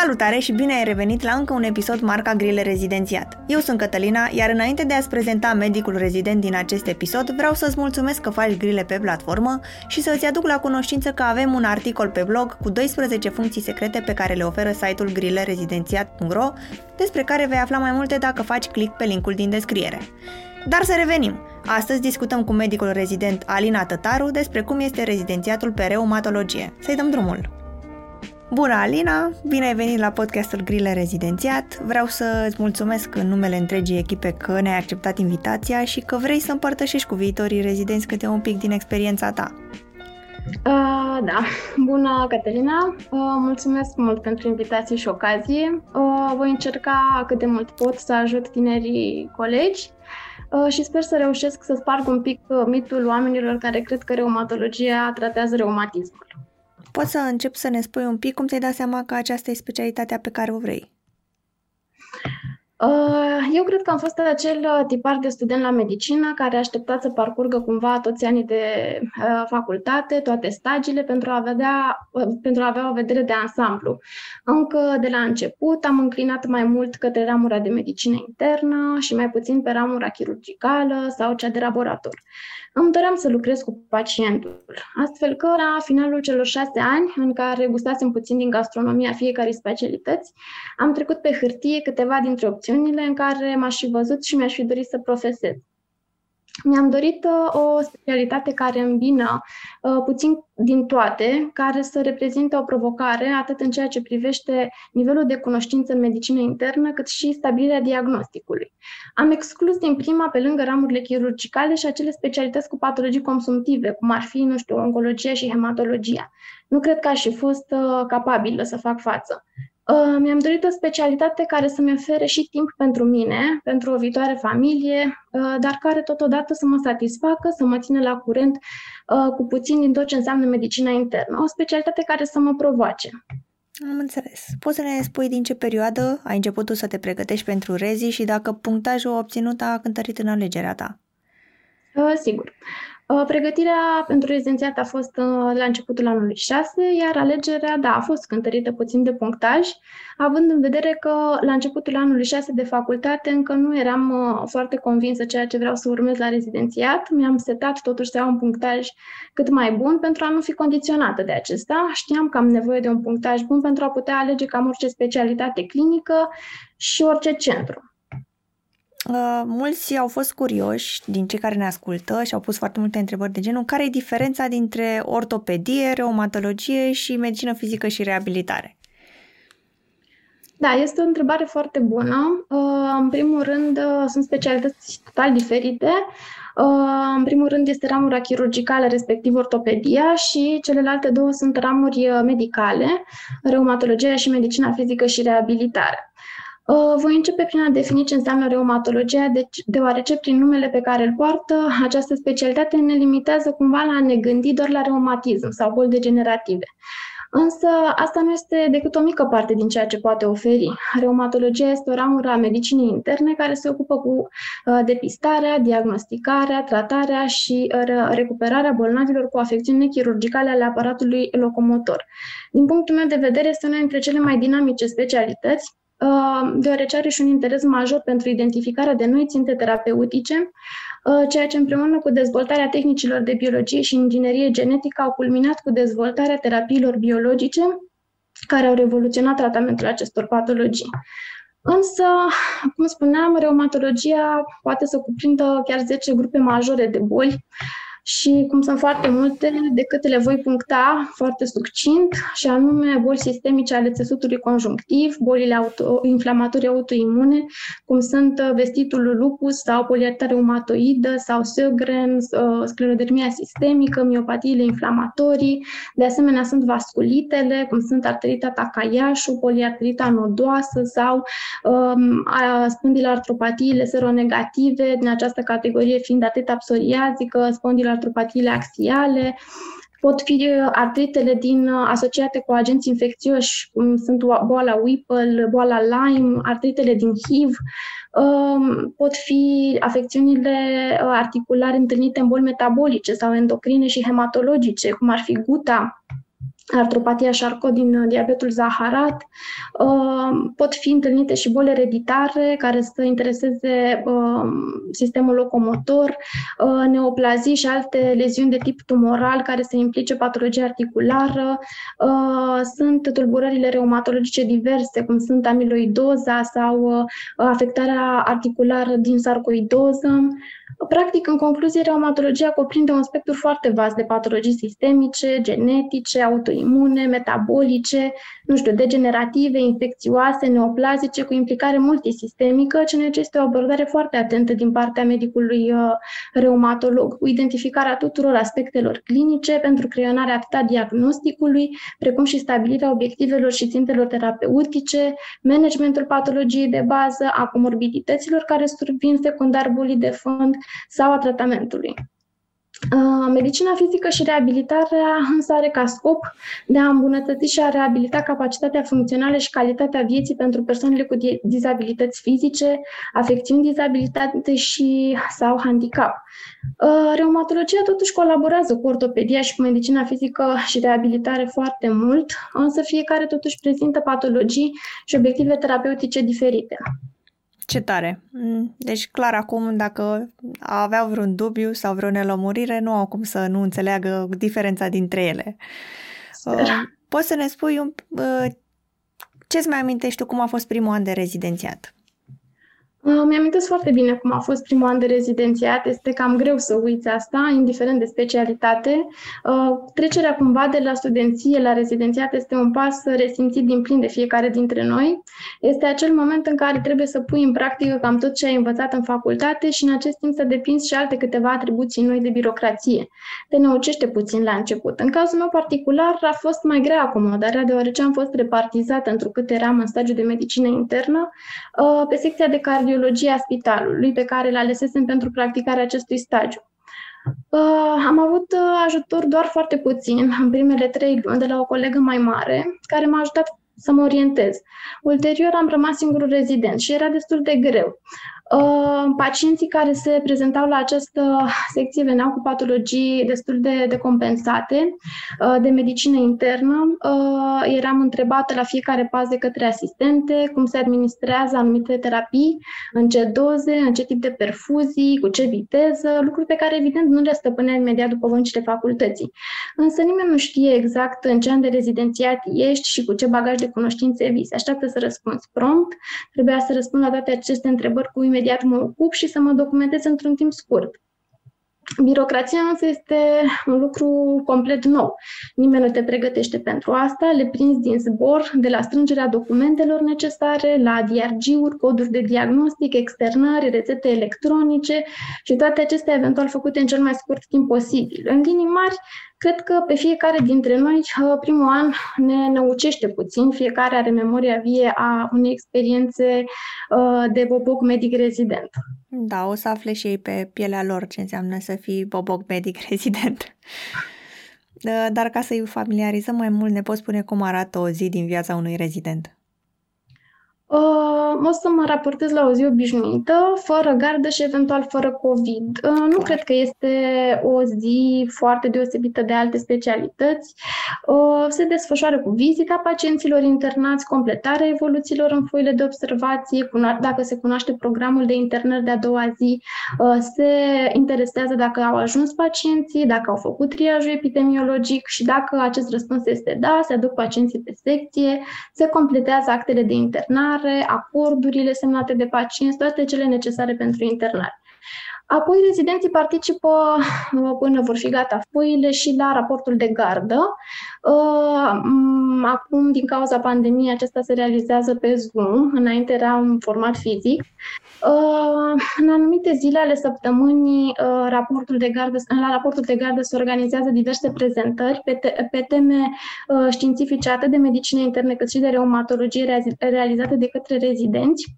Salutare și bine ai revenit la încă un episod marca Grile Rezidențiat. Eu sunt Cătălina, iar înainte de a-ți prezenta medicul rezident din acest episod, vreau să-ți mulțumesc că faci grile pe platformă și să-ți aduc la cunoștință că avem un articol pe blog cu 12 funcții secrete pe care le oferă site-ul grilerezidențiat.ro, despre care vei afla mai multe dacă faci click pe linkul din descriere. Dar să revenim! Astăzi discutăm cu medicul rezident Alina Tătaru despre cum este rezidențiatul pe reumatologie. Să-i dăm drumul! Bună, Alina! Bine ai venit la podcastul Grile Rezidențiat. Vreau să îți mulțumesc în numele întregii echipe că ne-ai acceptat invitația și că vrei să împărtășești cu viitorii rezidenți câte un pic din experiența ta. Uh, da, bună Cătălina, uh, mulțumesc mult pentru invitație și ocazie. Uh, voi încerca cât de mult pot să ajut tinerii colegi uh, și sper să reușesc să sparg un pic uh, mitul oamenilor care cred că reumatologia tratează reumatismul. Poți să încep să ne spui un pic cum ți-ai dat seama că aceasta e specialitatea pe care o vrei? Uh, eu cred că am fost acel uh, tipar de student la medicină care a așteptat să parcurgă cumva toți anii de uh, facultate, toate stagiile, pentru a, vedea, pentru a avea o vedere de ansamblu. Încă de la început am înclinat mai mult către ramura de medicină internă și mai puțin pe ramura chirurgicală sau cea de laborator îmi doream să lucrez cu pacientul, astfel că la finalul celor șase ani, în care gustasem puțin din gastronomia fiecarei specialități, am trecut pe hârtie câteva dintre opțiunile în care m-aș fi văzut și mi-aș fi dorit să profesez. Mi-am dorit uh, o specialitate care îmbină uh, puțin din toate, care să reprezinte o provocare atât în ceea ce privește nivelul de cunoștință în medicină internă, cât și stabilirea diagnosticului. Am exclus din prima, pe lângă ramurile chirurgicale, și acele specialități cu patologii consumtive, cum ar fi, nu știu, oncologia și hematologia. Nu cred că aș fi fost uh, capabilă să fac față. Uh, mi-am dorit o specialitate care să-mi ofere și timp pentru mine, pentru o viitoare familie, uh, dar care totodată să mă satisfacă, să mă țină la curent uh, cu puțin din tot ce înseamnă medicina internă. O specialitate care să mă provoace. Am înțeles. Poți să ne spui din ce perioadă ai început tu să te pregătești pentru rezi și dacă punctajul obținut a cântărit în alegerea ta? Uh, sigur. Uh, pregătirea pentru rezidențiat a fost uh, la începutul anului 6, iar alegerea, da, a fost cântărită puțin de punctaj, având în vedere că la începutul anului 6 de facultate încă nu eram uh, foarte convinsă ceea ce vreau să urmez la rezidențiat. Mi-am setat totuși să iau un punctaj cât mai bun pentru a nu fi condiționată de acesta. Știam că am nevoie de un punctaj bun pentru a putea alege cam orice specialitate clinică și orice centru. Uh, mulți au fost curioși din cei care ne ascultă și au pus foarte multe întrebări de genul care e diferența dintre ortopedie, reumatologie și medicină fizică și reabilitare? Da, este o întrebare foarte bună. Uh, în primul rând, uh, sunt specialități total diferite. Uh, în primul rând este ramura chirurgicală, respectiv ortopedia, și celelalte două sunt ramuri medicale, reumatologia și medicina fizică și reabilitare. Uh, voi începe prin a defini ce înseamnă reumatologia, deci, deoarece prin numele pe care îl poartă, această specialitate ne limitează cumva la a ne gândi doar la reumatism sau boli degenerative. Însă asta nu este decât o mică parte din ceea ce poate oferi. Reumatologia este o ramură a medicinii interne care se ocupă cu uh, depistarea, diagnosticarea, tratarea și uh, recuperarea bolnavilor cu afecțiuni nechirurgicale ale aparatului locomotor. Din punctul meu de vedere, este una dintre cele mai dinamice specialități Uh, deoarece are și un interes major pentru identificarea de noi ținte terapeutice, uh, ceea ce împreună cu dezvoltarea tehnicilor de biologie și inginerie genetică au culminat cu dezvoltarea terapiilor biologice care au revoluționat tratamentul acestor patologii. Însă, cum spuneam, reumatologia poate să cuprindă chiar 10 grupe majore de boli, și cum sunt foarte multe, decât le voi puncta foarte succint, și anume boli sistemice ale țesutului conjunctiv, bolile auto, inflamatorii autoimune, cum sunt uh, vestitul lupus sau poliarita reumatoidă sau Sjögren, uh, sclerodermia sistemică, miopatiile inflamatorii, de asemenea sunt vasculitele, cum sunt arterita Takayasu, poliarterita nodoasă sau um, spondilartropatiile seronegative, din această categorie fiind arterita psoriazică, spondilartropatiile artropatiile axiale, pot fi uh, artritele din, uh, asociate cu agenți infecțioși, cum sunt boala Whipple, boala Lyme, artritele din HIV, um, pot fi afecțiunile uh, articulare întâlnite în boli metabolice sau endocrine și hematologice, cum ar fi guta, artropatia Charcot din uh, diabetul zaharat. Uh, pot fi întâlnite și boli ereditare care să intereseze uh, sistemul locomotor, neoplazii și alte leziuni de tip tumoral care să implice patologie articulară. Sunt tulburările reumatologice diverse, cum sunt amiloidoza sau afectarea articulară din sarcoidoză. Practic, în concluzie, reumatologia cuprinde un spectru foarte vast de patologii sistemice, genetice, autoimune, metabolice, nu știu, degenerative, infecțioase, neoplazice, cu implicare multisistemică, ce necesită o abordare foarte atentă din partea medicului uh, reumatolog, cu identificarea tuturor aspectelor clinice pentru creionarea atât a diagnosticului, precum și stabilirea obiectivelor și țintelor terapeutice, managementul patologiei de bază, a comorbidităților care survin secundar bolii de fond sau a tratamentului. Medicina fizică și reabilitarea însă are ca scop de a îmbunătăți și a reabilita capacitatea funcțională și calitatea vieții pentru persoanele cu dizabilități fizice, afecțiuni, dizabilitate și sau handicap. Reumatologia totuși colaborează cu ortopedia și cu medicina fizică și reabilitare foarte mult, însă fiecare totuși prezintă patologii și obiective terapeutice diferite. Ce tare! Mm, deci, clar, acum, dacă aveau vreun dubiu sau vreo nelămurire, nu au cum să nu înțeleagă diferența dintre ele. Uh, poți să ne spui un, uh, ce-ți mai amintești tu cum a fost primul an de rezidențiat? Uh, mi-amintesc foarte bine cum a fost primul an de rezidențiat. Este cam greu să uiți asta, indiferent de specialitate. Uh, trecerea cumva de la studenție la rezidențiat este un pas resimțit din plin de fiecare dintre noi. Este acel moment în care trebuie să pui în practică cam tot ce ai învățat în facultate și în acest timp să depinzi și alte câteva atribuții noi de birocrație. Te năucește puțin la început. În cazul meu particular a fost mai grea acomodarea, deoarece am fost repartizată întrucât eram în stagiu de medicină internă uh, pe secția de cardio cardiologia spitalului pe care îl alesesem pentru practicarea acestui stagiu. Uh, am avut uh, ajutor doar foarte puțin în primele trei luni de la o colegă mai mare, care m-a ajutat să mă orientez. Ulterior am rămas singurul rezident și era destul de greu. Uh, pacienții care se prezentau la această secție veneau cu patologii destul de, de compensate, uh, de medicină internă. Uh, eram întrebată la fiecare pas de către asistente cum se administrează anumite terapii, în ce doze, în ce tip de perfuzii, cu ce viteză, lucruri pe care evident nu le stăpânea imediat după băncile facultății. Însă nimeni nu știe exact în ce an de rezidențiat ești și cu ce bagaj de cunoștințe vii. Se așteaptă să răspunzi prompt, trebuia să răspund la toate aceste întrebări cu imediat mă ocup și să mă documentez într-un timp scurt. Birocrația însă este un lucru complet nou. Nimeni nu te pregătește pentru asta, le prinzi din zbor, de la strângerea documentelor necesare, la DRG-uri, coduri de diagnostic, externări, rețete electronice și toate acestea eventual făcute în cel mai scurt timp posibil. În linii mari, Cred că pe fiecare dintre noi uh, primul an ne năucește puțin, fiecare are memoria vie a unei experiențe uh, de boboc medic rezident. Da, o să afle și ei pe pielea lor ce înseamnă să fii boboc medic rezident. Uh, dar ca să-i familiarizăm mai mult, ne poți spune cum arată o zi din viața unui rezident? Uh, o să mă raportez la o zi obișnuită, fără gardă și eventual fără COVID. Uh, nu cred că este o zi foarte deosebită de alte specialități. Uh, se desfășoară cu vizita pacienților internați, completarea evoluțiilor în foile de observație, dacă se cunoaște programul de internări de a doua zi, uh, se interesează dacă au ajuns pacienții, dacă au făcut triajul epidemiologic și dacă acest răspuns este da, se aduc pacienții pe secție, se completează actele de internare, internare, acordurile semnate de pacienți, toate cele necesare pentru internare. Apoi, rezidenții participă uh, până vor fi gata foile și la raportul de gardă. Uh, acum, din cauza pandemiei, acesta se realizează pe Zoom, înainte era în format fizic. Uh, în anumite zile ale săptămânii, raportul de gardă, la raportul de gardă se organizează diverse prezentări pe, te- pe teme științifice atât de medicină internă cât și de reumatologie realizate de către rezidenți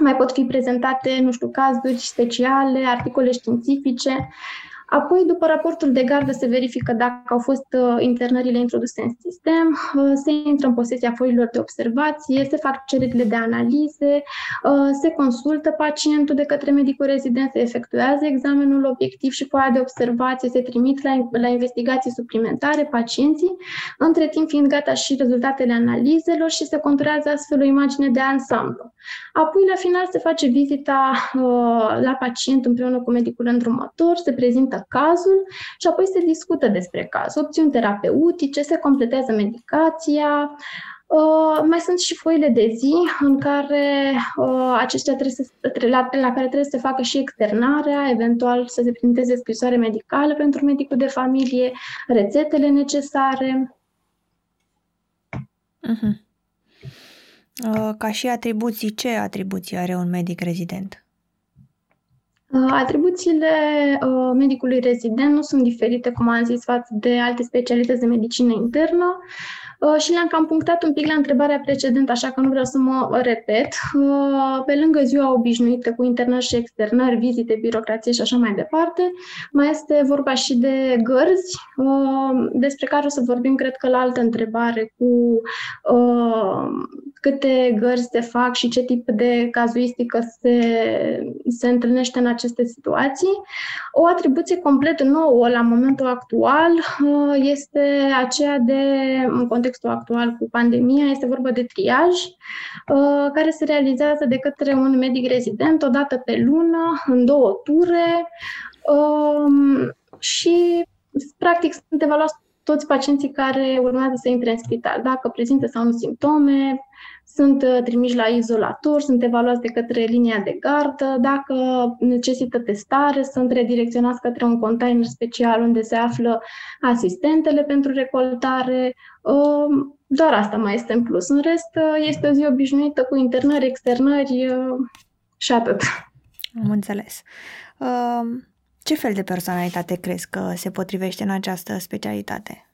mai pot fi prezentate, nu știu, cazuri speciale, articole științifice. Apoi, după raportul de gardă, se verifică dacă au fost uh, internările introduse în sistem, uh, se intră în posesia foilor de observație, se fac cererile de analize, uh, se consultă pacientul de către medicul rezident, se efectuează examenul obiectiv și foaia de observație, se trimit la, la investigații suplimentare pacienții, între timp fiind gata și rezultatele analizelor și se conturează astfel o imagine de ansamblu. Apoi, la final, se face vizita la pacient împreună cu medicul îndrumător, se prezintă cazul și apoi se discută despre caz, opțiuni terapeutice, se completează medicația, Uh, mai sunt și foile de zi în care uh, aceștia trebuie să, la, la care trebuie să se facă și externarea, eventual să se printeze scrisoare medicală pentru medicul de familie, rețetele necesare. Uh-huh. Uh, ca și atribuții, ce atribuții are un medic rezident? Uh, atribuțiile uh, medicului rezident nu sunt diferite, cum am zis, față de alte specialități de medicină internă. Uh, și le-am cam punctat un pic la întrebarea precedentă, așa că nu vreau să mă repet. Uh, pe lângă ziua obișnuită cu internări și externări, vizite, birocrație și așa mai departe, mai este vorba și de gărzi, uh, despre care o să vorbim, cred că, la altă întrebare, cu câte gărzi se fac și ce tip de cazuistică se, se întâlnește în aceste situații. O atribuție complet nouă la momentul actual este aceea de, în context contextul actual cu pandemia, este vorba de triaj, uh, care se realizează de către un medic rezident o dată pe lună, în două ture. Um, și, practic, sunt evaluați toți pacienții care urmează să intre în spital, dacă prezintă sau nu simptome, sunt uh, trimiși la izolator, sunt evaluați de către linia de gardă, dacă necesită testare, sunt redirecționați către un container special unde se află asistentele pentru recoltare. Um, doar asta mai este în plus. În rest, uh, este o zi obișnuită cu internări, externări uh, și atât. Am înțeles. Um, ce fel de personalitate crezi că se potrivește în această specialitate?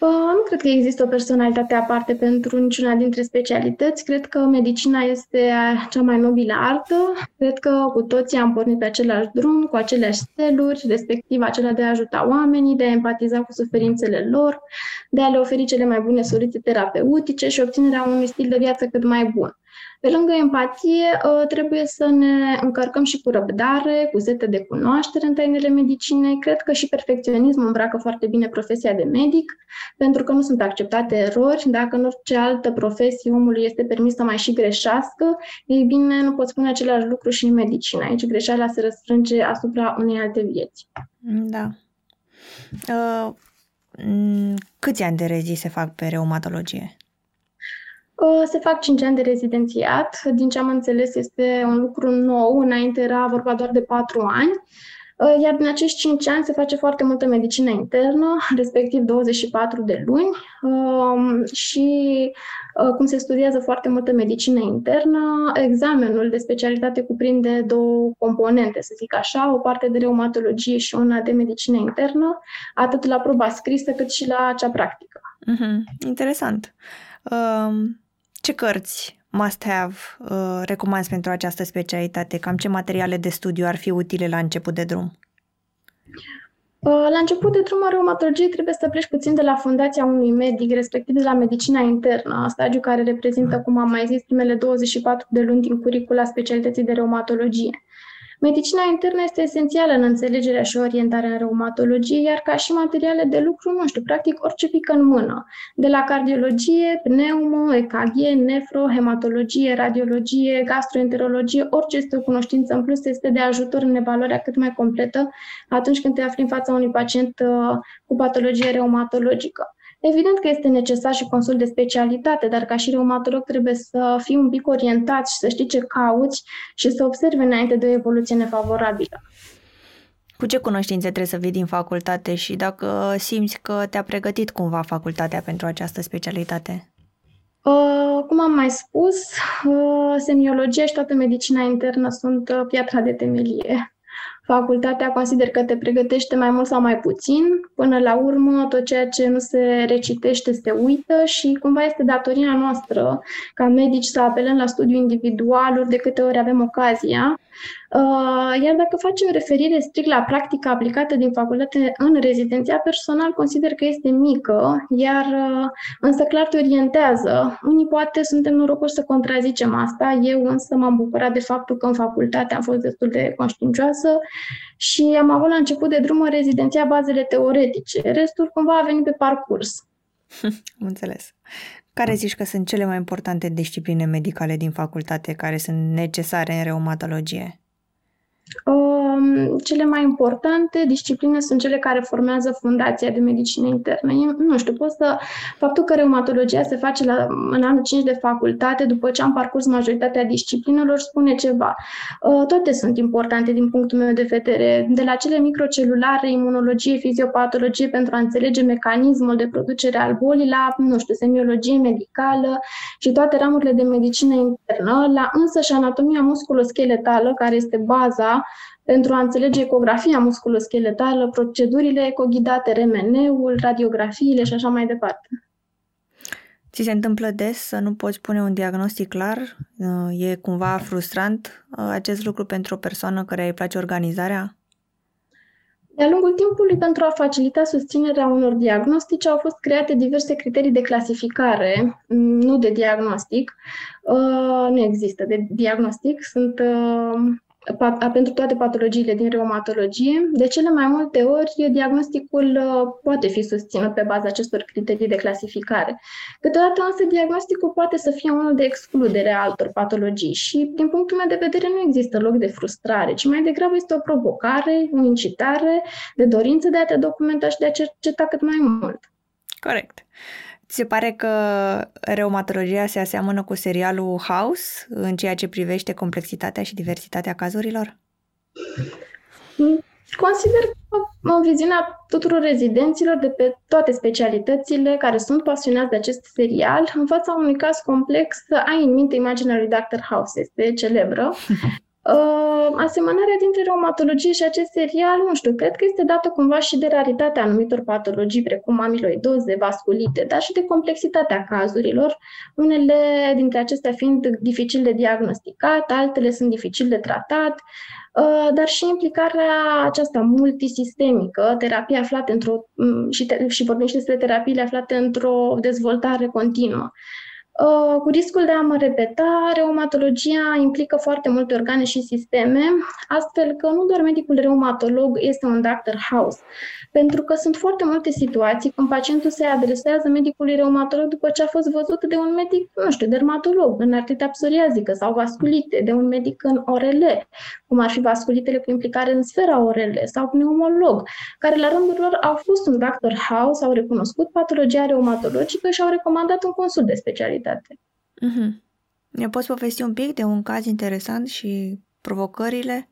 Nu cred că există o personalitate aparte pentru niciuna dintre specialități. Cred că medicina este cea mai nobilă artă. Cred că cu toții am pornit pe același drum, cu aceleași steluri, respectiv acela de a ajuta oamenii, de a empatiza cu suferințele lor, de a le oferi cele mai bune soluții terapeutice și obținerea unui stil de viață cât mai bun. Pe lângă empatie, ă, trebuie să ne încărcăm și cu răbdare, cu zete de cunoaștere în tainele medicinei. Cred că și perfecționismul îmbracă foarte bine profesia de medic, pentru că nu sunt acceptate erori. Dacă în orice altă profesie omului este permis să mai și greșească, ei bine, nu pot spune același lucru și în medicină. Aici greșeala se răsfrânge asupra unei alte vieți. Da. Uh, câți ani de rezi se fac pe reumatologie? Se fac 5 ani de rezidențiat. Din ce am înțeles, este un lucru nou. Înainte era vorba doar de 4 ani. Iar din acești 5 ani se face foarte multă medicină internă, respectiv 24 de luni um, și cum se studiază foarte multă medicină internă, examenul de specialitate cuprinde două componente, să zic așa, o parte de reumatologie și una de medicină internă, atât la proba scrisă cât și la cea practică. Mm-hmm. Interesant. Um, ce cărți must-have uh, recomanzi pentru această specialitate? Cam ce materiale de studiu ar fi utile la început de drum? Uh, la început de drum în reumatologie trebuie să pleci puțin de la fundația unui medic, respectiv de la medicina internă, stagiu care reprezintă, cum am mai zis, primele 24 de luni din curicula specialității de reumatologie. Medicina internă este esențială în înțelegerea și orientarea în reumatologie, iar ca și materiale de lucru, nu știu, practic orice pică în mână. De la cardiologie, pneumo, EKG, nefro, hematologie, radiologie, gastroenterologie, orice este o cunoștință în plus este de ajutor în evaluarea cât mai completă atunci când te afli în fața unui pacient uh, cu patologie reumatologică. Evident că este necesar și consult de specialitate, dar ca și reumatolog trebuie să fii un pic orientat și să știi ce cauți și să observi înainte de o evoluție nefavorabilă. Cu ce cunoștințe trebuie să vii din facultate și dacă simți că te-a pregătit cumva facultatea pentru această specialitate? Uh, cum am mai spus, uh, semiologia și toată medicina internă sunt uh, piatra de temelie facultatea consider că te pregătește mai mult sau mai puțin. Până la urmă, tot ceea ce nu se recitește se uită și cumva este datoria noastră ca medici să apelăm la studiu individual ori de câte ori avem ocazia Uh, iar dacă facem referire strict la practica aplicată din facultate în rezidenția, personal consider că este mică, iar uh, însă clar te orientează. Unii poate suntem norocoși să contrazicem asta, eu însă m-am bucurat de faptul că în facultate am fost destul de conștiincioasă și am avut la început de drum în rezidenția bazele teoretice. Restul cumva a venit pe parcurs. Înțeles. Care zici că sunt cele mai importante discipline medicale din facultate care sunt necesare în reumatologie? Um, cele mai importante discipline sunt cele care formează fundația de medicină internă. Eu, nu știu, pot să... Faptul că reumatologia se face la, în anul 5 de facultate, după ce am parcurs majoritatea disciplinelor, spune ceva. Uh, toate sunt importante din punctul meu de vedere, de la cele microcelulare, imunologie, fiziopatologie, pentru a înțelege mecanismul de producere al bolii, la, nu știu, semiologie medicală și toate ramurile de medicină internă, la însă și anatomia musculoscheletală, care este baza pentru a înțelege ecografia musculoscheletală, procedurile ecoghidate, RMN-ul, radiografiile și așa mai departe. Ți se întâmplă des să nu poți pune un diagnostic clar? E cumva frustrant uh, acest lucru pentru o persoană care îi place organizarea? De-a lungul timpului, pentru a facilita susținerea unor diagnostice, au fost create diverse criterii de clasificare, nu de diagnostic. Uh, nu există de diagnostic, sunt uh, pentru toate patologiile din reumatologie. De cele mai multe ori, diagnosticul uh, poate fi susținut pe baza acestor criterii de clasificare. Câteodată însă diagnosticul poate să fie unul de excludere a altor patologii și, din punctul meu de vedere, nu există loc de frustrare, ci mai degrabă este o provocare, o incitare de dorință de a te documenta și de a cerceta cât mai mult. Corect. Ți se pare că reumatologia se aseamănă cu serialul House în ceea ce privește complexitatea și diversitatea cazurilor? Consider că în viziunea tuturor rezidenților de pe toate specialitățile care sunt pasionați de acest serial, în fața unui caz complex, ai în minte imaginea lui Dr. House, este celebră, Uh, asemănarea dintre reumatologie și acest serial, nu știu, cred că este dată cumva și de raritatea anumitor patologii, precum amiloidoze, vasculite, dar și de complexitatea cazurilor, unele dintre acestea fiind dificil de diagnosticat, altele sunt dificil de tratat, uh, dar și implicarea aceasta multisistemică, terapia aflată într-o, și, te, și vorbim și despre terapiile aflate într-o dezvoltare continuă. Uh, cu riscul de a mă repeta, reumatologia implică foarte multe organe și sisteme, astfel că nu doar medicul reumatolog este un doctor house, pentru că sunt foarte multe situații când pacientul se adresează medicului reumatolog după ce a fost văzut de un medic, nu știu, dermatolog, în artrita psoriazică sau vasculite, de un medic în ORL, cum ar fi vasculitele cu implicare în sfera ORL sau pneumolog, care la rândul lor au fost un doctor house, au recunoscut patologia reumatologică și au recomandat un consult de specialitate. Mm-hmm. Ne poți povesti un pic de un caz interesant și provocările?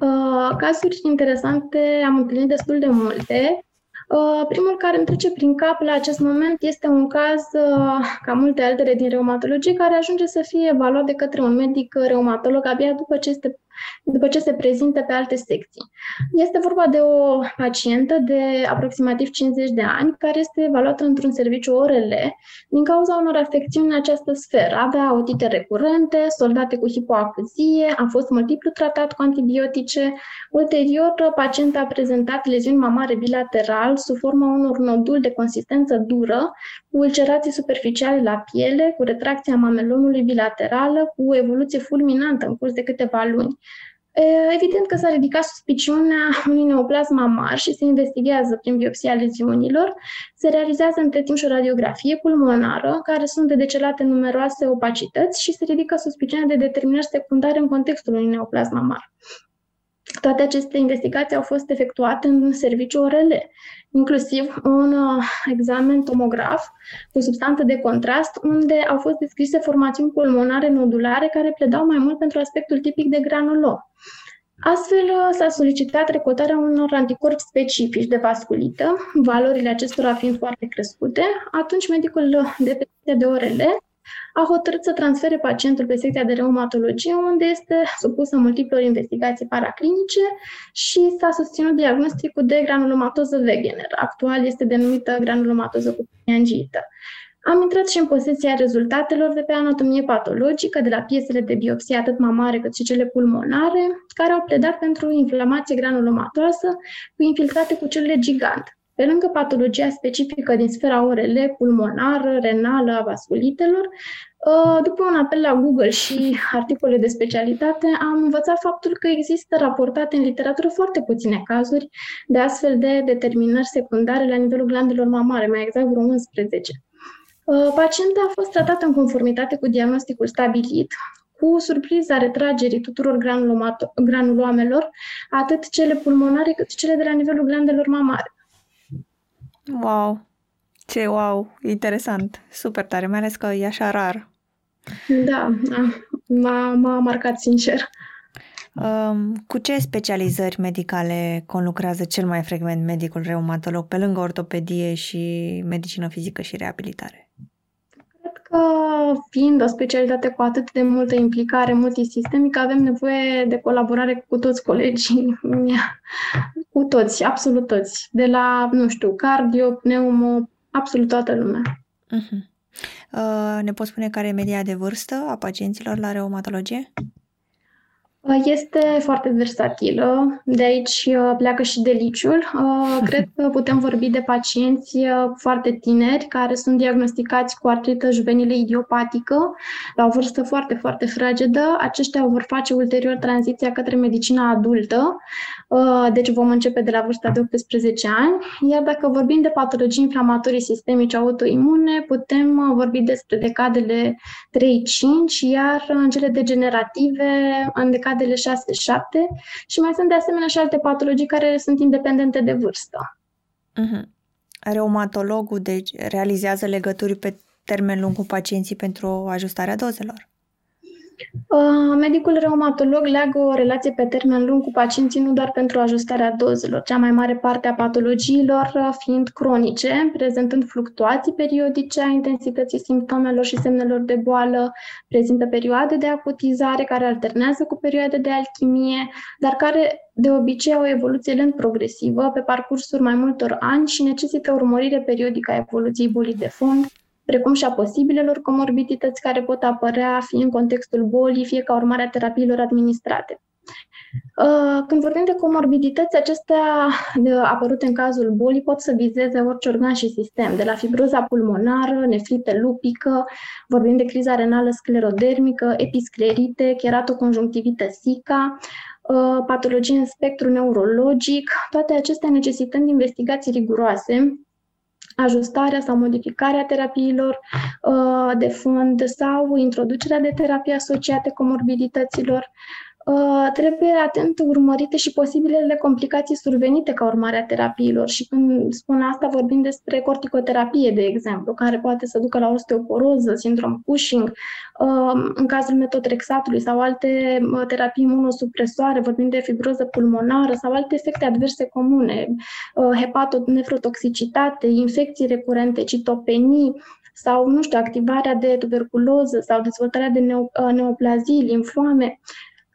Uh, cazuri interesante am întâlnit destul de multe. Uh, primul care îmi trece prin cap la acest moment este un caz, uh, ca multe altele din reumatologie, care ajunge să fie evaluat de către un medic reumatolog abia după ce este după ce se prezintă pe alte secții. Este vorba de o pacientă de aproximativ 50 de ani care este evaluată într-un serviciu ORL din cauza unor afecțiuni în această sferă. Avea otite recurente, soldate cu hipoacuzie, a fost multiplu tratat cu antibiotice. Ulterior, pacienta a prezentat leziuni mamare bilateral sub forma unor noduli de consistență dură, cu ulcerații superficiale la piele, cu retracția mamelonului bilaterală, cu evoluție fulminantă în curs de câteva luni. Evident că s-a ridicat suspiciunea unui neoplasm mamar și se investigează prin biopsia leziunilor. Se realizează între timp și o radiografie pulmonară, care sunt de decelate numeroase opacități și se ridică suspiciunea de determinări secundare în contextul unui neoplasm mamar. Toate aceste investigații au fost efectuate în serviciu ORL, inclusiv un uh, examen tomograf cu substanță de contrast, unde au fost descrise formațiuni pulmonare nodulare care pledau mai mult pentru aspectul tipic de granulom. Astfel, uh, s-a solicitat recoltarea unor anticorpi specifici de vasculită, valorile acestora fiind foarte crescute. Atunci, medicul de pe de ORL a hotărât să transfere pacientul pe secția de reumatologie, unde este supusă multiplor investigații paraclinice și s-a susținut diagnosticul de granulomatoză Wegener. Actual este denumită granulomatoză cu angiită. Am intrat și în posesia rezultatelor de pe anatomie patologică, de la piesele de biopsie atât mamare cât și cele pulmonare, care au pledat pentru inflamație granulomatoasă cu infiltrate cu celule gigant. Pe lângă patologia specifică din sfera ORL, pulmonară, renală, a vasculitelor, ă, după un apel la Google și articole de specialitate, am învățat faptul că există raportate în literatură foarte puține cazuri de astfel de determinări secundare la nivelul glandelor mamare, mai exact vreo 11. Ă, pacienta a fost tratată în conformitate cu diagnosticul stabilit, cu surpriza retragerii tuturor granuloamelor, atât cele pulmonare cât cele de la nivelul glandelor mamare. Wow! Ce wow! Interesant! Super tare, mai ales că e așa rar. Da, da. M-a, m-a marcat sincer. Um, cu ce specializări medicale conlucrează cel mai frecvent medicul reumatolog pe lângă ortopedie și medicină fizică și reabilitare? Cred că fiind o specialitate cu atât de multă implicare multisistemică, avem nevoie de colaborare cu toți colegii, cu toți, absolut toți, de la, nu știu, cardio, pneumo, absolut toată lumea. Uh-huh. Uh, ne poți spune care e media de vârstă a pacienților la reumatologie? Este foarte versatilă, de aici uh, pleacă și deliciul. Uh, cred că putem vorbi de pacienți uh, foarte tineri care sunt diagnosticați cu artrită juvenilă idiopatică la o vârstă foarte, foarte fragedă. Aceștia vor face ulterior tranziția către medicina adultă, deci vom începe de la vârsta de 18 ani. Iar dacă vorbim de patologii inflamatorii sistemice autoimune, putem vorbi despre decadele 3-5, iar în cele degenerative, în decadele decadele 6-7 și mai sunt de asemenea și alte patologii care sunt independente de vârstă. Uh-huh. Reumatologul deci realizează legături pe termen lung cu pacienții pentru ajustarea dozelor? Uh, medicul reumatolog leagă o relație pe termen lung cu pacienții nu doar pentru ajustarea dozelor, cea mai mare parte a patologiilor uh, fiind cronice, prezentând fluctuații periodice a intensității simptomelor și semnelor de boală, prezintă perioade de acutizare care alternează cu perioade de alchimie, dar care de obicei au o evoluție lent progresivă pe parcursul mai multor ani și necesită urmărire periodică a evoluției bolii de fond, precum și a posibilelor comorbidități care pot apărea fie în contextul bolii, fie ca urmare a terapiilor administrate. Uh, când vorbim de comorbidități, acestea apărute în cazul bolii pot să vizeze orice organ și sistem, de la fibroza pulmonară, nefrită lupică, vorbim de criza renală sclerodermică, episclerite, keratoconjunctivită SICA, uh, patologii în spectru neurologic, toate acestea necesitând investigații riguroase ajustarea sau modificarea terapiilor uh, de fond sau introducerea de terapii asociate comorbidităților. Uh, trebuie atent urmărite și posibilele complicații survenite ca urmare a terapiilor. Și când spun asta, vorbim despre corticoterapie, de exemplu, care poate să ducă la osteoporoză, sindrom Cushing, uh, în cazul metotrexatului sau alte uh, terapii imunosupresoare, vorbim de fibroză pulmonară sau alte efecte adverse comune, hepatonephrotoxicitate, infecții recurente, citopenii, sau, nu știu, activarea de tuberculoză sau dezvoltarea de neoplazii, linfoame.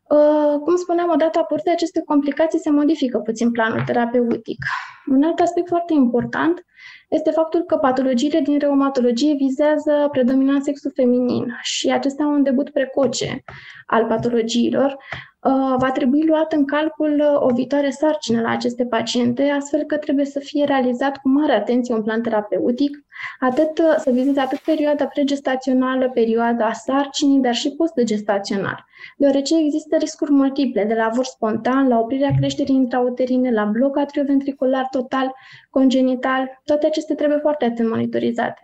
Uh, cum spuneam, odată apărute aceste complicații, se modifică puțin planul terapeutic. Un alt aspect foarte important este faptul că patologiile din reumatologie vizează predominant sexul feminin și acestea au un debut precoce al patologiilor, Uh, va trebui luat în calcul uh, o viitoare sarcină la aceste paciente, astfel că trebuie să fie realizat cu mare atenție un plan terapeutic, atât uh, să vizeze atât perioada pregestațională, perioada sarcinii, dar și postgestațional, deoarece există riscuri multiple, de la avort spontan, la oprirea creșterii intrauterine, la bloc atrioventricular total, congenital, toate acestea trebuie foarte atent monitorizate.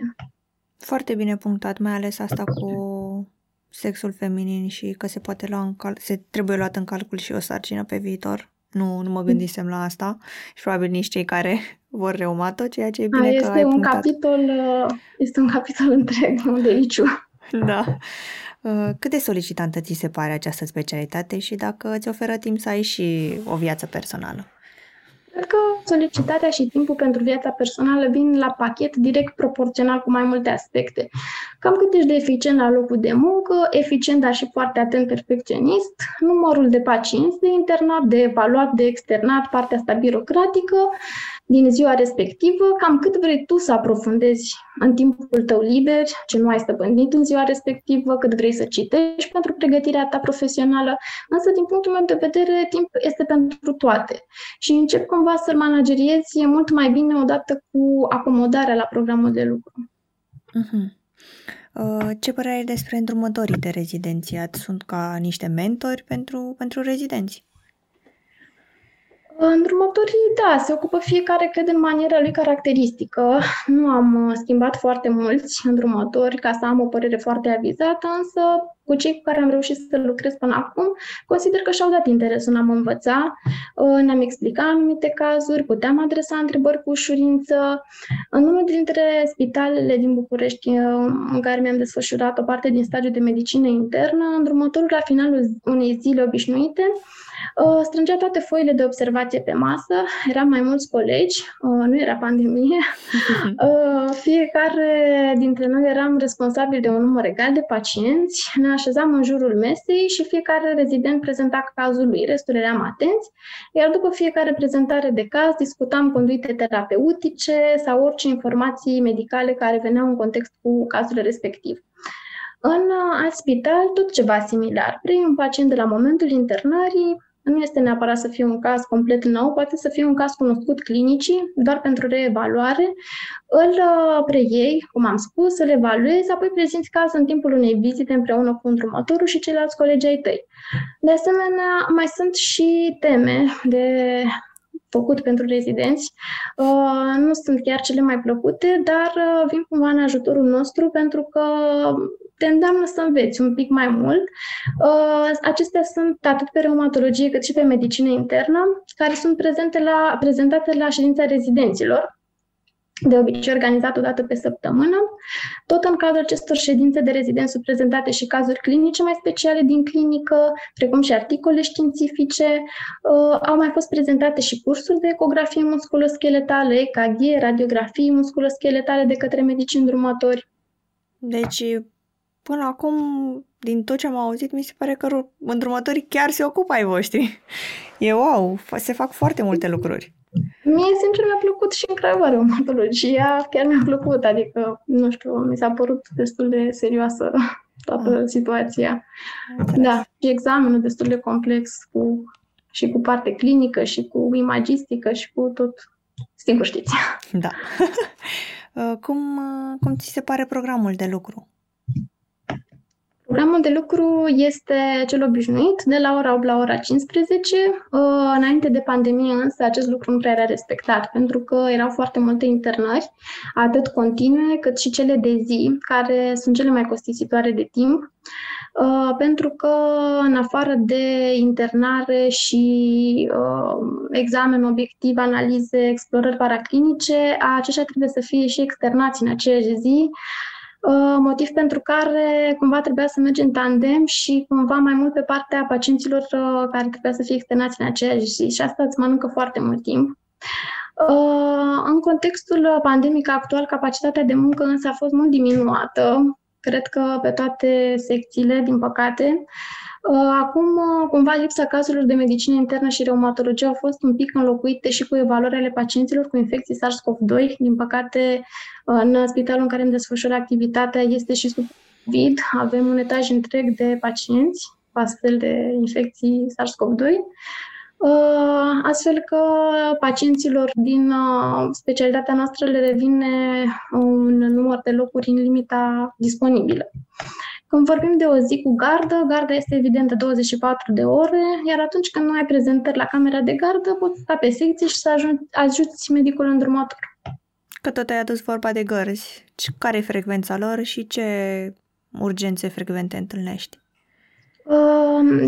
Foarte bine punctat, mai ales asta cu sexul feminin și că se poate lua în cal- se trebuie luat în calcul și o sarcină pe viitor. Nu, nu mă gândisem la asta și probabil nici cei care vor reumato, ceea ce e bine A, este că ai un punctat. capitol, uh, este un capitol întreg, nu de aici. Da. Uh, cât de solicitantă ți se pare această specialitate și dacă îți oferă timp să ai și o viață personală? Cred că solicitarea și timpul pentru viața personală vin la pachet direct proporțional cu mai multe aspecte. Cam cât ești de eficient la locul de muncă, eficient, dar și foarte atent perfecționist, numărul de pacienți de internat, de evaluat, de externat, partea asta birocratică, din ziua respectivă, cam cât vrei tu să aprofundezi în timpul tău liber, ce nu ai stăpânit în ziua respectivă, cât vrei să citești pentru pregătirea ta profesională, însă din punctul meu de vedere timp este pentru toate și încep cumva să-l manageriezi e mult mai bine odată cu acomodarea la programul de lucru. Uh-huh. Uh, ce părere ai despre îndrumătorii de rezidențiat? Sunt ca niște mentori pentru, pentru rezidenți? Îndrumătorii, da, se ocupă fiecare, cred, în maniera lui caracteristică. Nu am uh, schimbat foarte mulți îndrumători ca să am o părere foarte avizată, însă cu cei cu care am reușit să lucrez până acum, consider că și-au dat interesul în a mă învăța, uh, ne-am explicat anumite cazuri, puteam adresa întrebări cu ușurință. În unul dintre spitalele din București, uh, în care mi-am desfășurat o parte din stagiul de medicină internă, îndrumătorul la finalul unei zile obișnuite, Uh, strângea toate foile de observație pe masă, eram mai mulți colegi, uh, nu era pandemie, uh, fiecare dintre noi eram responsabil de un număr egal de pacienți, ne așezam în jurul mesei și fiecare rezident prezenta cazul lui, restul eram atenți, iar după fiecare prezentare de caz discutam conduite terapeutice sau orice informații medicale care veneau în context cu cazul respectiv. În alt spital, tot ceva similar. Prin un pacient de la momentul internării, nu este neapărat să fie un caz complet nou, poate să fie un caz cunoscut clinicii, doar pentru reevaluare. Îl uh, preiei, cum am spus, îl evaluezi, apoi prezinți cazul în timpul unei vizite împreună cu îndrumătorul și ceilalți colegi ai tăi. De asemenea, mai sunt și teme de făcut pentru rezidenți. Uh, nu sunt chiar cele mai plăcute, dar uh, vin cumva în ajutorul nostru pentru că te îndeamnă să înveți un pic mai mult. Uh, acestea sunt atât pe reumatologie cât și pe medicină internă, care sunt prezente la, prezentate la ședința rezidenților, de obicei organizat o dată pe săptămână. Tot în cadrul acestor ședințe de rezidenți sunt prezentate și cazuri clinice mai speciale din clinică, precum și articole științifice. Uh, au mai fost prezentate și cursuri de ecografie musculoscheletale, EKG, radiografii musculoscheletale de către medici îndrumători. Deci, până acum, din tot ce am auzit, mi se pare că îndrumătorii chiar se ocupă ai voștri. E wow, se fac foarte multe lucruri. Mie, sincer, mi-a plăcut și în Craiova reumatologia, chiar mi-a plăcut, adică, nu știu, mi s-a părut destul de serioasă toată ah. situația. Da, și examenul destul de complex cu, și cu parte clinică și cu imagistică și cu tot, sigur știți. Da. cum, cum ți se pare programul de lucru? Programul de lucru este cel obișnuit, de la ora 8 la ora 15. Uh, înainte de pandemie, însă, acest lucru nu prea era respectat, pentru că erau foarte multe internări, atât continue, cât și cele de zi, care sunt cele mai costisitoare de timp, uh, pentru că, în afară de internare și uh, examen obiectiv, analize, explorări paraclinice, aceștia trebuie să fie și externați în aceeași zi, Uh, motiv pentru care cumva trebuia să mergem în tandem și cumva mai mult pe partea pacienților uh, care trebuia să fie externați în aceeași zi și asta îți mănâncă foarte mult timp. Uh, în contextul pandemic actual, capacitatea de muncă însă a fost mult diminuată, cred că pe toate secțiile, din păcate. Acum, cumva, lipsa cazurilor de medicină internă și reumatologie au fost un pic înlocuite și cu evaluările pacienților cu infecții SARS-CoV-2. Din păcate, în spitalul în care îmi desfășură activitatea este și sub COVID. Avem un etaj întreg de pacienți cu astfel de infecții SARS-CoV-2 astfel că pacienților din specialitatea noastră le revine un număr de locuri în limita disponibilă. Când vorbim de o zi cu gardă, garda este evident de 24 de ore, iar atunci când nu ai prezentări la camera de gardă, poți sta pe secție și să ajuți medicul îndrumător. Că tot ai adus vorba de gărzi. Care e frecvența lor și ce urgențe frecvente întâlnești?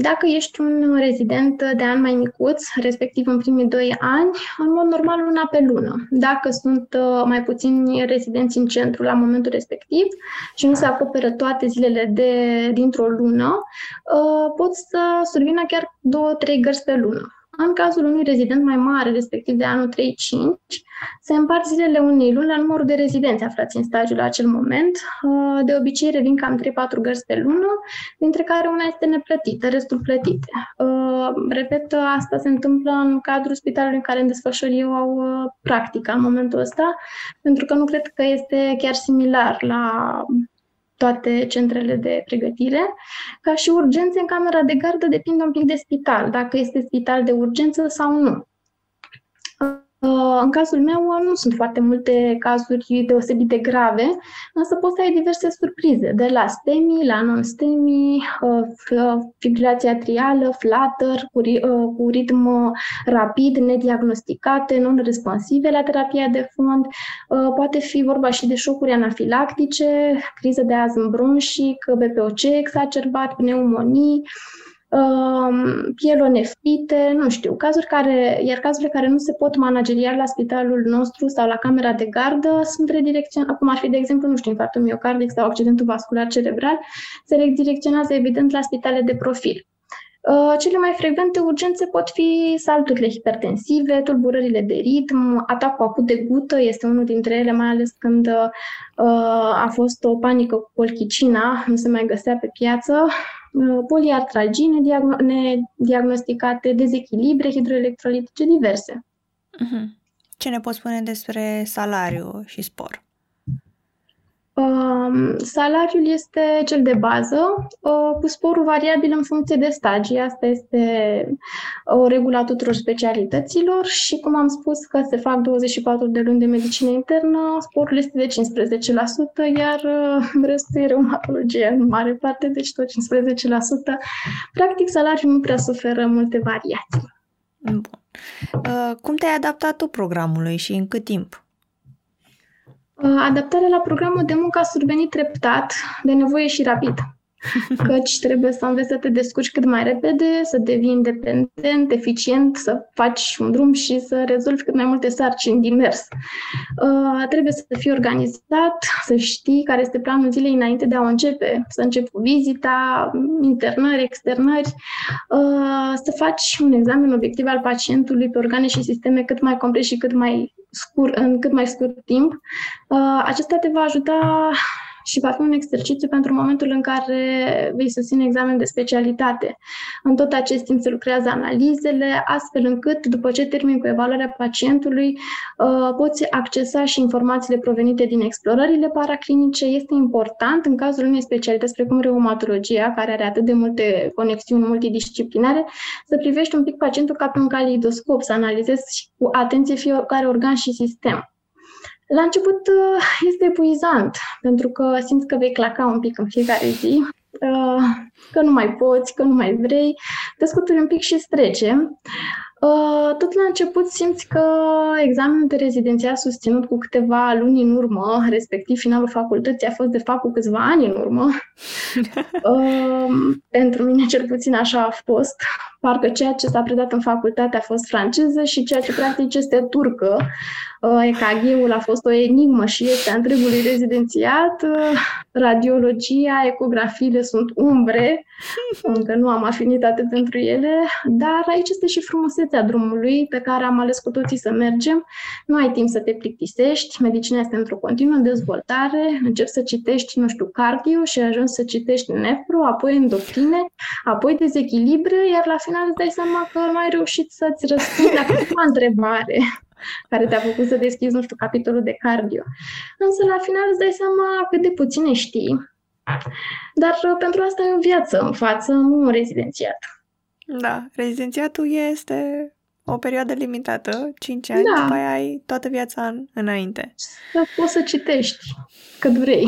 Dacă ești un rezident de an mai micuț, respectiv în primii doi ani, în mod normal una pe lună. Dacă sunt uh, mai puțini rezidenți în centru la momentul respectiv și nu se acoperă toate zilele de, dintr-o lună, uh, pot să survină chiar două, trei gărzi pe lună. În cazul unui rezident mai mare, respectiv de anul 3-5, se împart zilele unei luni la numărul de rezidenți aflați în stagiu la acel moment. Uh, de obicei revin cam 3-4 gărzi pe lună, dintre care una este neplătită, restul plătite. Uh, repet, asta se întâmplă în cadrul spitalului în care în desfășor eu au uh, practica în momentul ăsta, pentru că nu cred că este chiar similar la toate centrele de pregătire, ca și urgențe în camera de gardă depinde un pic de spital, dacă este spital de urgență sau nu. Uh, în cazul meu uh, nu sunt foarte multe cazuri deosebit de grave, însă poți să ai diverse surprize, de la STEMI, la non-STEMI, uh, fibrilație atrială, flutter, cu, cu ritm rapid, nediagnosticate, non-responsive la terapia de fond. Poate fi vorba și de șocuri anafilactice, criză de azm bronșic, BPOC exacerbat, pneumonii, pielonefrite, nu știu, cazuri care, iar cazurile care nu se pot manageria la spitalul nostru sau la camera de gardă sunt redirecționate, acum ar fi, de exemplu, nu știu, infarctul miocardic sau accidentul vascular cerebral, se redirecționează evident la spitale de profil. Uh, cele mai frecvente urgențe pot fi salturile hipertensive, tulburările de ritm, atacul acut de gută este unul dintre ele, mai ales când uh, a fost o panică cu colchicina, nu se mai găsea pe piață, uh, poliartragine nediagnosticate, dezechilibre hidroelectrolitice diverse. Mhm. Ce ne poți spune despre salariu și spor? Salariul este cel de bază, uh, cu sporul variabil în funcție de stagii. Asta este o regulă a tuturor specialităților și, cum am spus, că se fac 24 de luni de medicină internă, sporul este de 15%, iar uh, restul e reumatologie în mare parte, deci tot 15%. Practic, salariul nu prea suferă multe variații. Bun. Uh, cum te-ai adaptat tu programului și în cât timp? Uh, adaptarea la programul de muncă a survenit treptat, de nevoie și rapid. Căci trebuie să înveți să te descurci cât mai repede, să devii independent, eficient, să faci un drum și să rezolvi cât mai multe sarcini din mers. Uh, trebuie să fii organizat, să știi care este planul zilei înainte de a începe, să începi cu vizita, internări, externări, uh, să faci un examen obiectiv al pacientului pe organe și sisteme cât mai complet și cât mai scurt, în cât mai scurt timp. Uh, acesta te va ajuta și va fi un exercițiu pentru momentul în care vei susține examen de specialitate. În tot acest timp se lucrează analizele, astfel încât, după ce termin cu evaluarea pacientului, uh, poți accesa și informațiile provenite din explorările paraclinice. Este important, în cazul unei specialități precum reumatologia, care are atât de multe conexiuni multidisciplinare, să privești un pic pacientul ca pe un calidoscop, să analizezi cu atenție fiecare organ și sistem. La început uh, este epuizant, pentru că simți că vei claca un pic în fiecare zi, uh, că nu mai poți, că nu mai vrei, te scuturi un pic și strece. Uh, tot la început simți că examenul de rezidențiat susținut cu câteva luni în urmă, respectiv finalul facultății, a fost de fapt cu câțiva ani în urmă. Pentru mine cel puțin așa a fost. Parcă ceea ce s-a predat în facultate a fost franceză și ceea ce practic este turcă. Uh, EKG-ul a fost o enigmă și este a întregului rezidențiat. Uh, radiologia, ecografiile sunt umbre, încă nu am afinitate pentru ele, dar aici este și frumusețea drumului pe care am ales cu toții să mergem. Nu ai timp să te plictisești, medicina este într-o continuă dezvoltare, începi să citești, nu știu, cardio și ajungi să citești nefro, apoi endocrine, apoi dezechilibre, iar la final îți dai seama că nu ai reușit să-ți răspunzi la prima întrebare care te-a făcut să deschizi, nu știu, capitolul de cardio. Însă, la final, îți dai seama cât de puține știi, dar uh, pentru asta e o viață în față, nu un rezidențiat. Da, rezidențiatul este o perioadă limitată, 5 ani, da. după aia ai toată viața în, înainte. Să poți să citești, că vrei.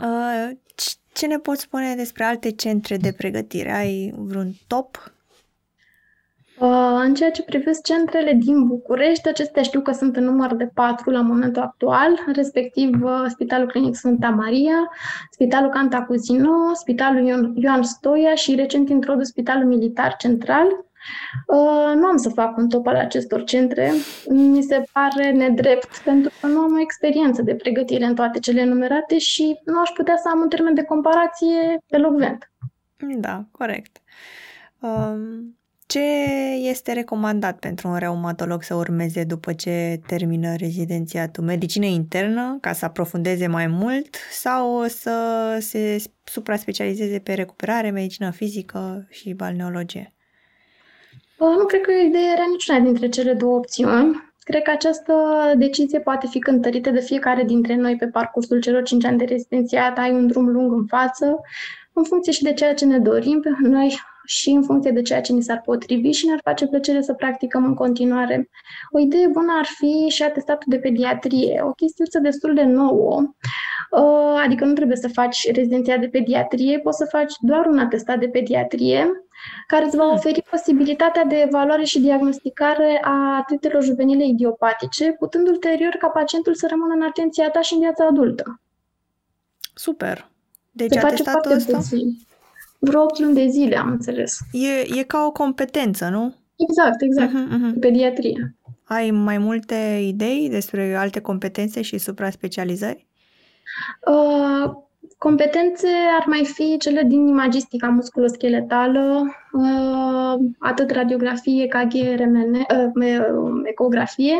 Uh, ce ne poți spune despre alte centre de pregătire? Ai vreun top? Uh, în ceea ce privesc centrele din București, acestea știu că sunt în număr de patru la momentul actual, respectiv uh, Spitalul Clinic Sfânta Maria, Spitalul Cantacuzino, Spitalul Ioan Stoia și recent introdus Spitalul Militar Central. Uh, nu am să fac un top al acestor centre, mi se pare nedrept pentru că nu am o experiență de pregătire în toate cele enumerate și nu aș putea să am un termen de comparație elocvent. Da, corect. Um Ce este recomandat pentru un reumatolog să urmeze după ce termină rezidențiatul? Medicină internă, ca să aprofundeze mai mult, sau să se supra-specializeze pe recuperare, medicină fizică și balneologie? Nu cred că o idee era niciuna dintre cele două opțiuni. Cred că această decizie poate fi cântărită de fiecare dintre noi pe parcursul celor 5 ani de rezidențiat. Ai un drum lung în față, în funcție și de ceea ce ne dorim pe noi și în funcție de ceea ce ni s-ar potrivi și ne-ar face plăcere să practicăm în continuare. O idee bună ar fi și atestatul de pediatrie, o chestiuță destul de nouă, uh, adică nu trebuie să faci rezidenția de pediatrie, poți să faci doar un atestat de pediatrie care îți va oferi posibilitatea de evaluare și diagnosticare a tritelor juvenile idiopatice, putând ulterior ca pacientul să rămână în atenția ta și în viața adultă. Super! Deci Se atestatul ăsta... Vreo 8 luni de zile, am înțeles. E, e ca o competență, nu? Exact, exact. Uh-huh, uh-huh. Pediatrie. Ai mai multe idei despre alte competențe și supra-specializări? Uh, Competențe ar mai fi cele din imagistica musculoscheletală, uh, atât radiografie, KG, RMN, uh, ecografie,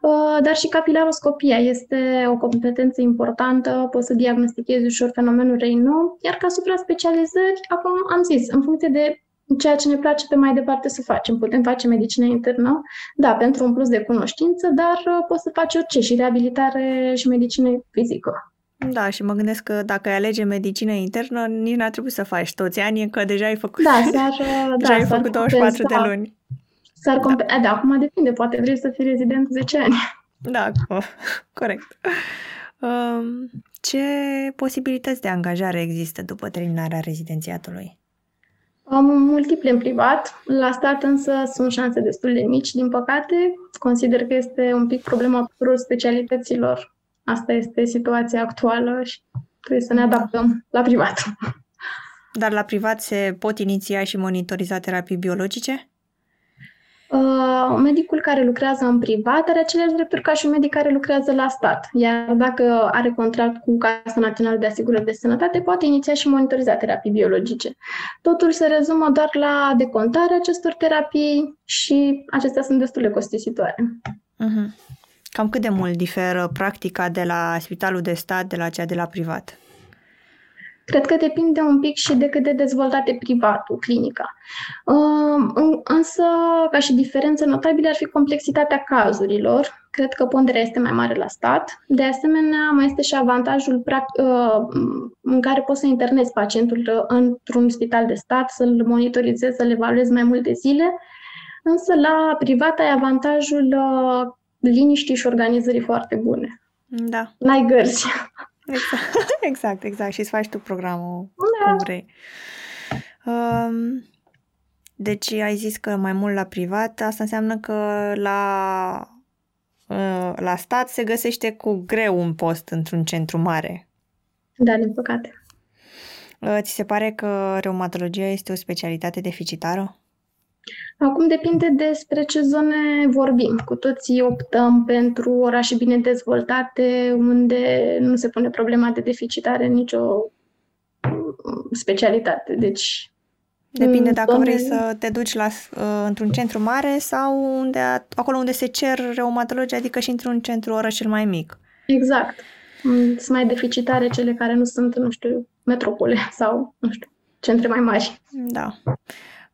uh, dar și capilaroscopia este o competență importantă, poți să diagnostichezi ușor fenomenul Raynaud, iar ca supra-specializări, acum am zis, în funcție de ceea ce ne place pe mai departe să facem. Putem face medicină internă, da, pentru un plus de cunoștință, dar poți să faci orice și reabilitare și medicină fizică. Da, și mă gândesc că dacă ai alege medicină internă, nici n-ar trebui să faci toți ani, că deja ai făcut, da, s-ar, deja da, ai făcut 24 de luni. S-ar da. Comp- da, acum depinde, poate vrei să fii rezident 10 ani. Da, corect. Um, ce posibilități de angajare există după terminarea rezidențiatului? Am multiple în privat, la stat însă sunt șanse destul de mici, din păcate. Consider că este un pic problema tuturor specialităților Asta este situația actuală și trebuie să ne adaptăm la privat. Dar la privat se pot iniția și monitoriza terapii biologice? Uh, medicul care lucrează în privat are aceleași drepturi ca și un medic care lucrează la stat. Iar dacă are contract cu Casa Națională de Asigurări de Sănătate, poate iniția și monitoriza terapii biologice. Totul se rezumă doar la decontarea acestor terapii și acestea sunt destul de costisitoare. Uh-huh. Cam cât de mult diferă practica de la spitalul de stat de la cea de la privat? Cred că depinde un pic și de cât de dezvoltate privatul, clinica. Însă, ca și diferență notabilă ar fi complexitatea cazurilor. Cred că ponderea este mai mare la stat. De asemenea, mai este și avantajul ă, în care poți să internezi pacientul într-un spital de stat, să-l monitorizezi, să-l evaluezi mai multe zile. Însă, la privat ai avantajul ă, liniștii și organizării foarte bune. Da. N-ai gărzi. Exact, exact, exact. Și îți faci tu programul da. cum vrei. Um, deci ai zis că mai mult la privat, asta înseamnă că la, uh, la stat se găsește cu greu un post într-un centru mare. Da, din păcate. Uh, ți se pare că reumatologia este o specialitate deficitară? Acum depinde despre ce zone vorbim. Cu toții optăm pentru orașe bine dezvoltate, unde nu se pune problema de deficitare în nicio specialitate. Deci Depinde dacă zone... vrei să te duci la, uh, într-un centru mare sau unde, acolo unde se cer reumatologi, adică și într-un centru orășel mai mic. Exact. Sunt mai deficitare cele care nu sunt, nu știu, metropole sau, nu știu, centre mai mari. Da.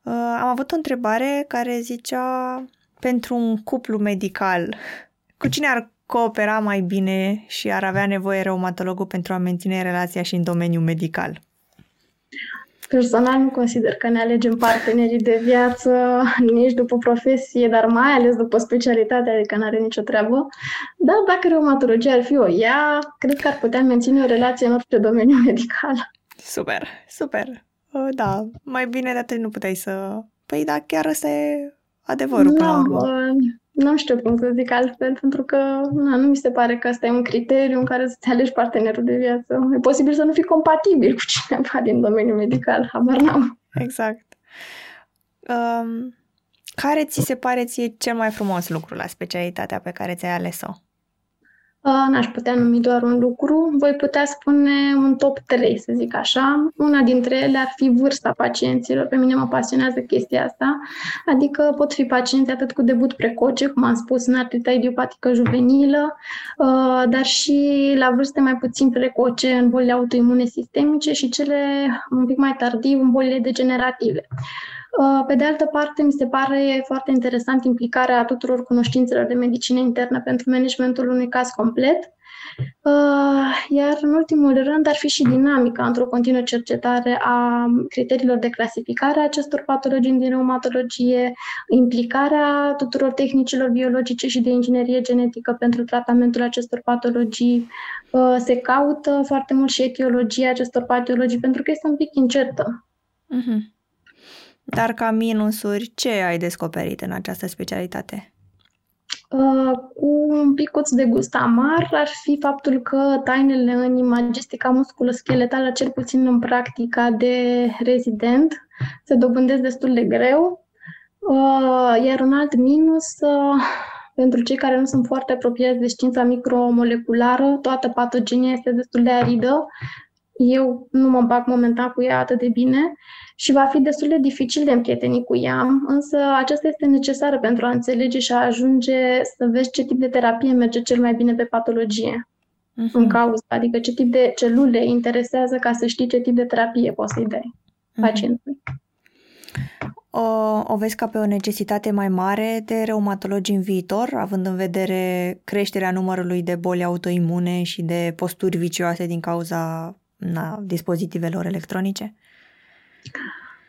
Uh, am avut o întrebare care zicea pentru un cuplu medical, cu cine ar coopera mai bine și ar avea nevoie reumatologul pentru a menține relația și în domeniul medical? Personal nu consider că ne alegem partenerii de viață nici după profesie, dar mai ales după specialitate, adică nu are nicio treabă. Dar dacă reumatologia ar fi o ea, cred că ar putea menține o relație în orice domeniu medical. Super, super. Uh, da, mai bine de atât nu puteai să... Păi da, chiar ăsta e adevărul până la urmă. Nu știu cum să zic altfel, pentru că na, nu mi se pare că asta e un criteriu în care să-ți alegi partenerul de viață. E posibil să nu fii compatibil cu cineva din domeniul medical, habar n-am. Exact. Um, care ți se pare ție cel mai frumos lucru la specialitatea pe care ți-ai ales-o? N-aș putea numi doar un lucru, voi putea spune un top 3, să zic așa. Una dintre ele ar fi vârsta pacienților. Pe mine mă pasionează chestia asta. Adică pot fi pacienți atât cu debut precoce, cum am spus, în artrita idiopatică juvenilă, dar și la vârste mai puțin precoce în bolile autoimune sistemice și cele un pic mai tardiv în bolile degenerative. Uh, pe de altă parte, mi se pare foarte interesant implicarea tuturor cunoștințelor de medicină internă pentru managementul unui caz complet, uh, iar în ultimul rând ar fi și dinamica într-o continuă cercetare a criteriilor de clasificare a acestor patologii din reumatologie, implicarea tuturor tehnicilor biologice și de inginerie genetică pentru tratamentul acestor patologii. Uh, se caută foarte mult și etiologia acestor patologii pentru că este un pic incertă. Uh-huh. Dar ca minusuri, ce ai descoperit în această specialitate? Uh, cu un picuț de gust amar ar fi faptul că tainele în imagistica musculoscheletală, cel puțin în practica de rezident, se dobândesc destul de greu. Uh, iar un alt minus, uh, pentru cei care nu sunt foarte apropiați de știința micromoleculară, toată patogenia este destul de aridă. Eu nu mă bag momentan cu ea atât de bine și va fi destul de dificil de împrietenit cu ea, însă aceasta este necesară pentru a înțelege și a ajunge să vezi ce tip de terapie merge cel mai bine pe patologie uh-huh. în cauză, adică ce tip de celule interesează ca să știi ce tip de terapie poți să-i dai uh-huh. pacientului. O, o vezi ca pe o necesitate mai mare de reumatologi în viitor, având în vedere creșterea numărului de boli autoimune și de posturi vicioase din cauza na, dispozitivelor electronice?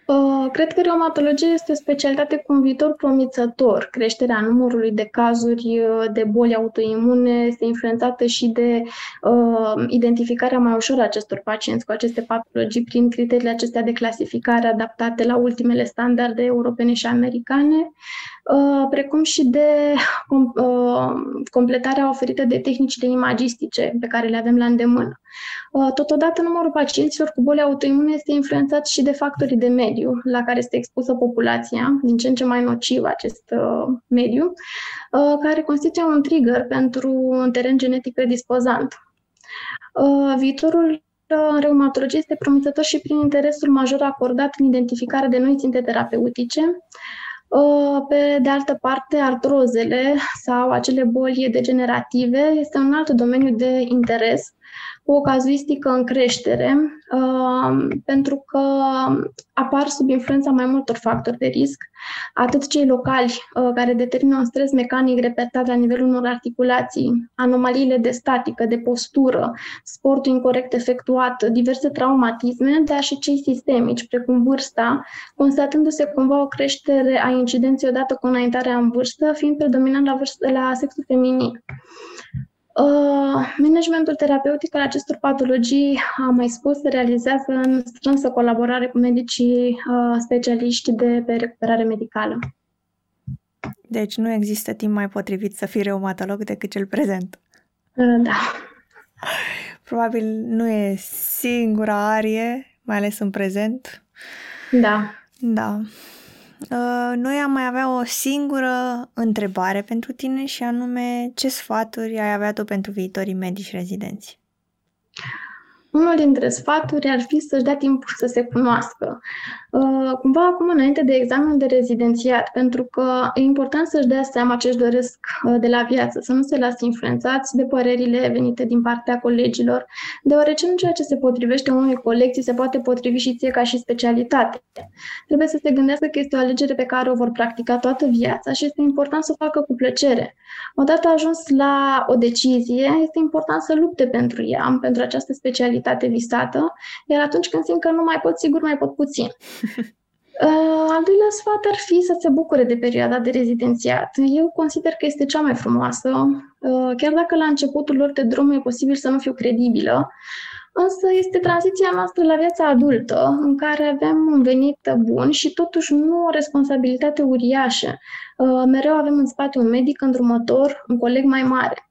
Uh, cred că reumatologia este o specialitate cu un viitor promițător. Creșterea numărului de cazuri uh, de boli autoimune este influențată și de uh, identificarea mai ușoară a acestor pacienți cu aceste patologii prin criteriile acestea de clasificare adaptate la ultimele standarde europene și americane. Uh, precum și de uh, completarea oferită de tehnicile imagistice pe care le avem la îndemână. Uh, totodată, numărul pacienților cu boli autoimune este influențat și de factorii de mediu la care este expusă populația, din ce în ce mai nociv acest mediu, care constituie un trigger pentru un teren genetic predispozant. Viitorul în reumatologie este promițător și prin interesul major acordat în identificarea de noi ținte terapeutice, Uh, pe de altă parte, artrozele sau acele boli degenerative este un alt domeniu de interes cu o cazuistică în creștere, uh, pentru că apar sub influența mai multor factori de risc, atât cei locali uh, care determină un stres mecanic repetat la nivelul unor articulații, anomaliile de statică, de postură, sportul incorrect efectuat, diverse traumatisme, dar și cei sistemici, precum vârsta, constatându-se cumva o creștere a incidenței odată cu înaintarea în vârstă, fiind predominant la, vârstă, la sexul feminin. Uh, managementul terapeutic al acestor patologii, am mai spus, se realizează în strânsă colaborare cu medicii uh, specialiști de pe recuperare medicală. Deci nu există timp mai potrivit să fii reumatolog decât cel prezent. Uh, da. Probabil nu e singura arie, mai ales în prezent. Da. Da. Uh, noi am mai avea o singură întrebare pentru tine și anume ce sfaturi ai avea tu pentru viitorii medici rezidenți? Unul dintre sfaturi ar fi să-și dea timp să se cunoască. Uh, cumva acum înainte de examenul de rezidențiat, pentru că e important să-și dea seama ce își doresc uh, de la viață, să nu se lasă influențați de părerile venite din partea colegilor, deoarece nu ceea ce se potrivește unui coleg ți se poate potrivi și ție ca și specialitate. Trebuie să se gândească că este o alegere pe care o vor practica toată viața și este important să o facă cu plăcere. Odată ajuns la o decizie, este important să lupte pentru ea, pentru această specialitate visată, iar atunci când simt că nu mai pot, sigur mai pot puțin. Uh, al doilea sfat ar fi să se bucure de perioada de rezidențiat. Eu consider că este cea mai frumoasă, uh, chiar dacă la începutul lor de drum e posibil să nu fiu credibilă, însă este tranziția noastră la viața adultă, în care avem un venit bun și totuși nu o responsabilitate uriașă. Uh, mereu avem în spate un medic îndrumător, un coleg mai mare.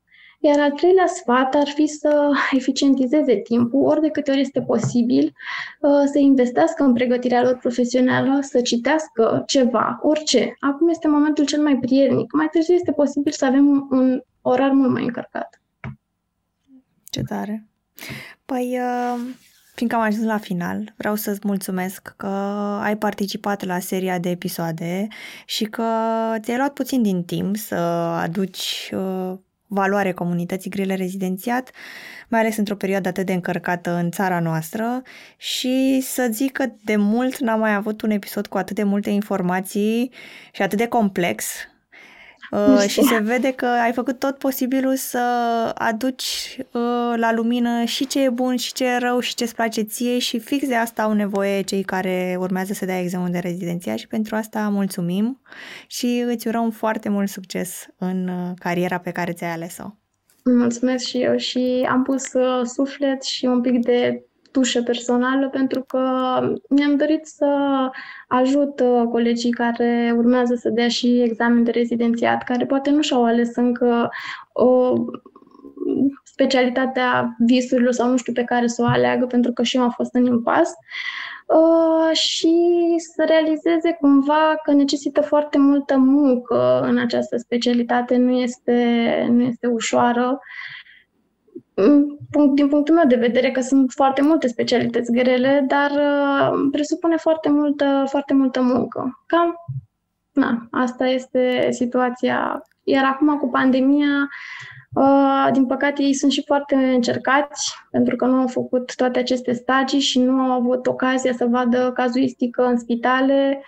Iar al treilea sfat ar fi să eficientizeze timpul, ori de câte ori este posibil, uh, să investească în pregătirea lor profesională, să citească ceva, orice. Acum este momentul cel mai prielnic. Mai târziu este posibil să avem un orar mult mai încărcat. Ce tare! Păi, uh, fiindcă am ajuns la final, vreau să-ți mulțumesc că ai participat la seria de episoade și că ți-ai luat puțin din timp să aduci uh, valoare comunității grile rezidențiat, mai ales într-o perioadă atât de încărcată în țara noastră. Și să zic că de mult n-am mai avut un episod cu atât de multe informații și atât de complex Uh, și se vede că ai făcut tot posibilul să aduci uh, la lumină și ce e bun și ce e rău și ce îți place ție și fix de asta au nevoie cei care urmează să dea examenul de rezidenția și pentru asta mulțumim și îți urăm foarte mult succes în uh, cariera pe care ți-ai ales-o. Mulțumesc și eu și am pus uh, suflet și un pic de tușă personală pentru că mi-am dorit să ajut uh, colegii care urmează să dea și examen de rezidențiat, care poate nu și-au ales încă o specialitatea visurilor sau nu știu pe care să o aleagă, pentru că și eu am fost în impas. Uh, și să realizeze cumva că necesită foarte multă muncă în această specialitate, nu este, nu este ușoară din punctul meu de vedere, că sunt foarte multe specialități grele, dar uh, presupune foarte multă, foarte multă muncă. Cam, na, asta este situația. Iar acum cu pandemia, uh, din păcate ei sunt și foarte încercați, pentru că nu au făcut toate aceste stagii și nu au avut ocazia să vadă cazuistică în spitale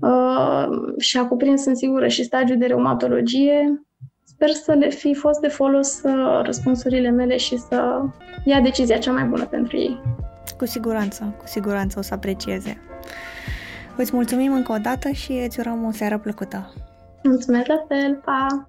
uh, și a cuprins, sunt sigură, și stagiul de reumatologie Sper să le fi fost de folos uh, răspunsurile mele și să ia decizia cea mai bună pentru ei. Cu siguranță, cu siguranță o să aprecieze. Îți mulțumim încă o dată și îți urăm o seară plăcută. Mulțumesc la fel, pa!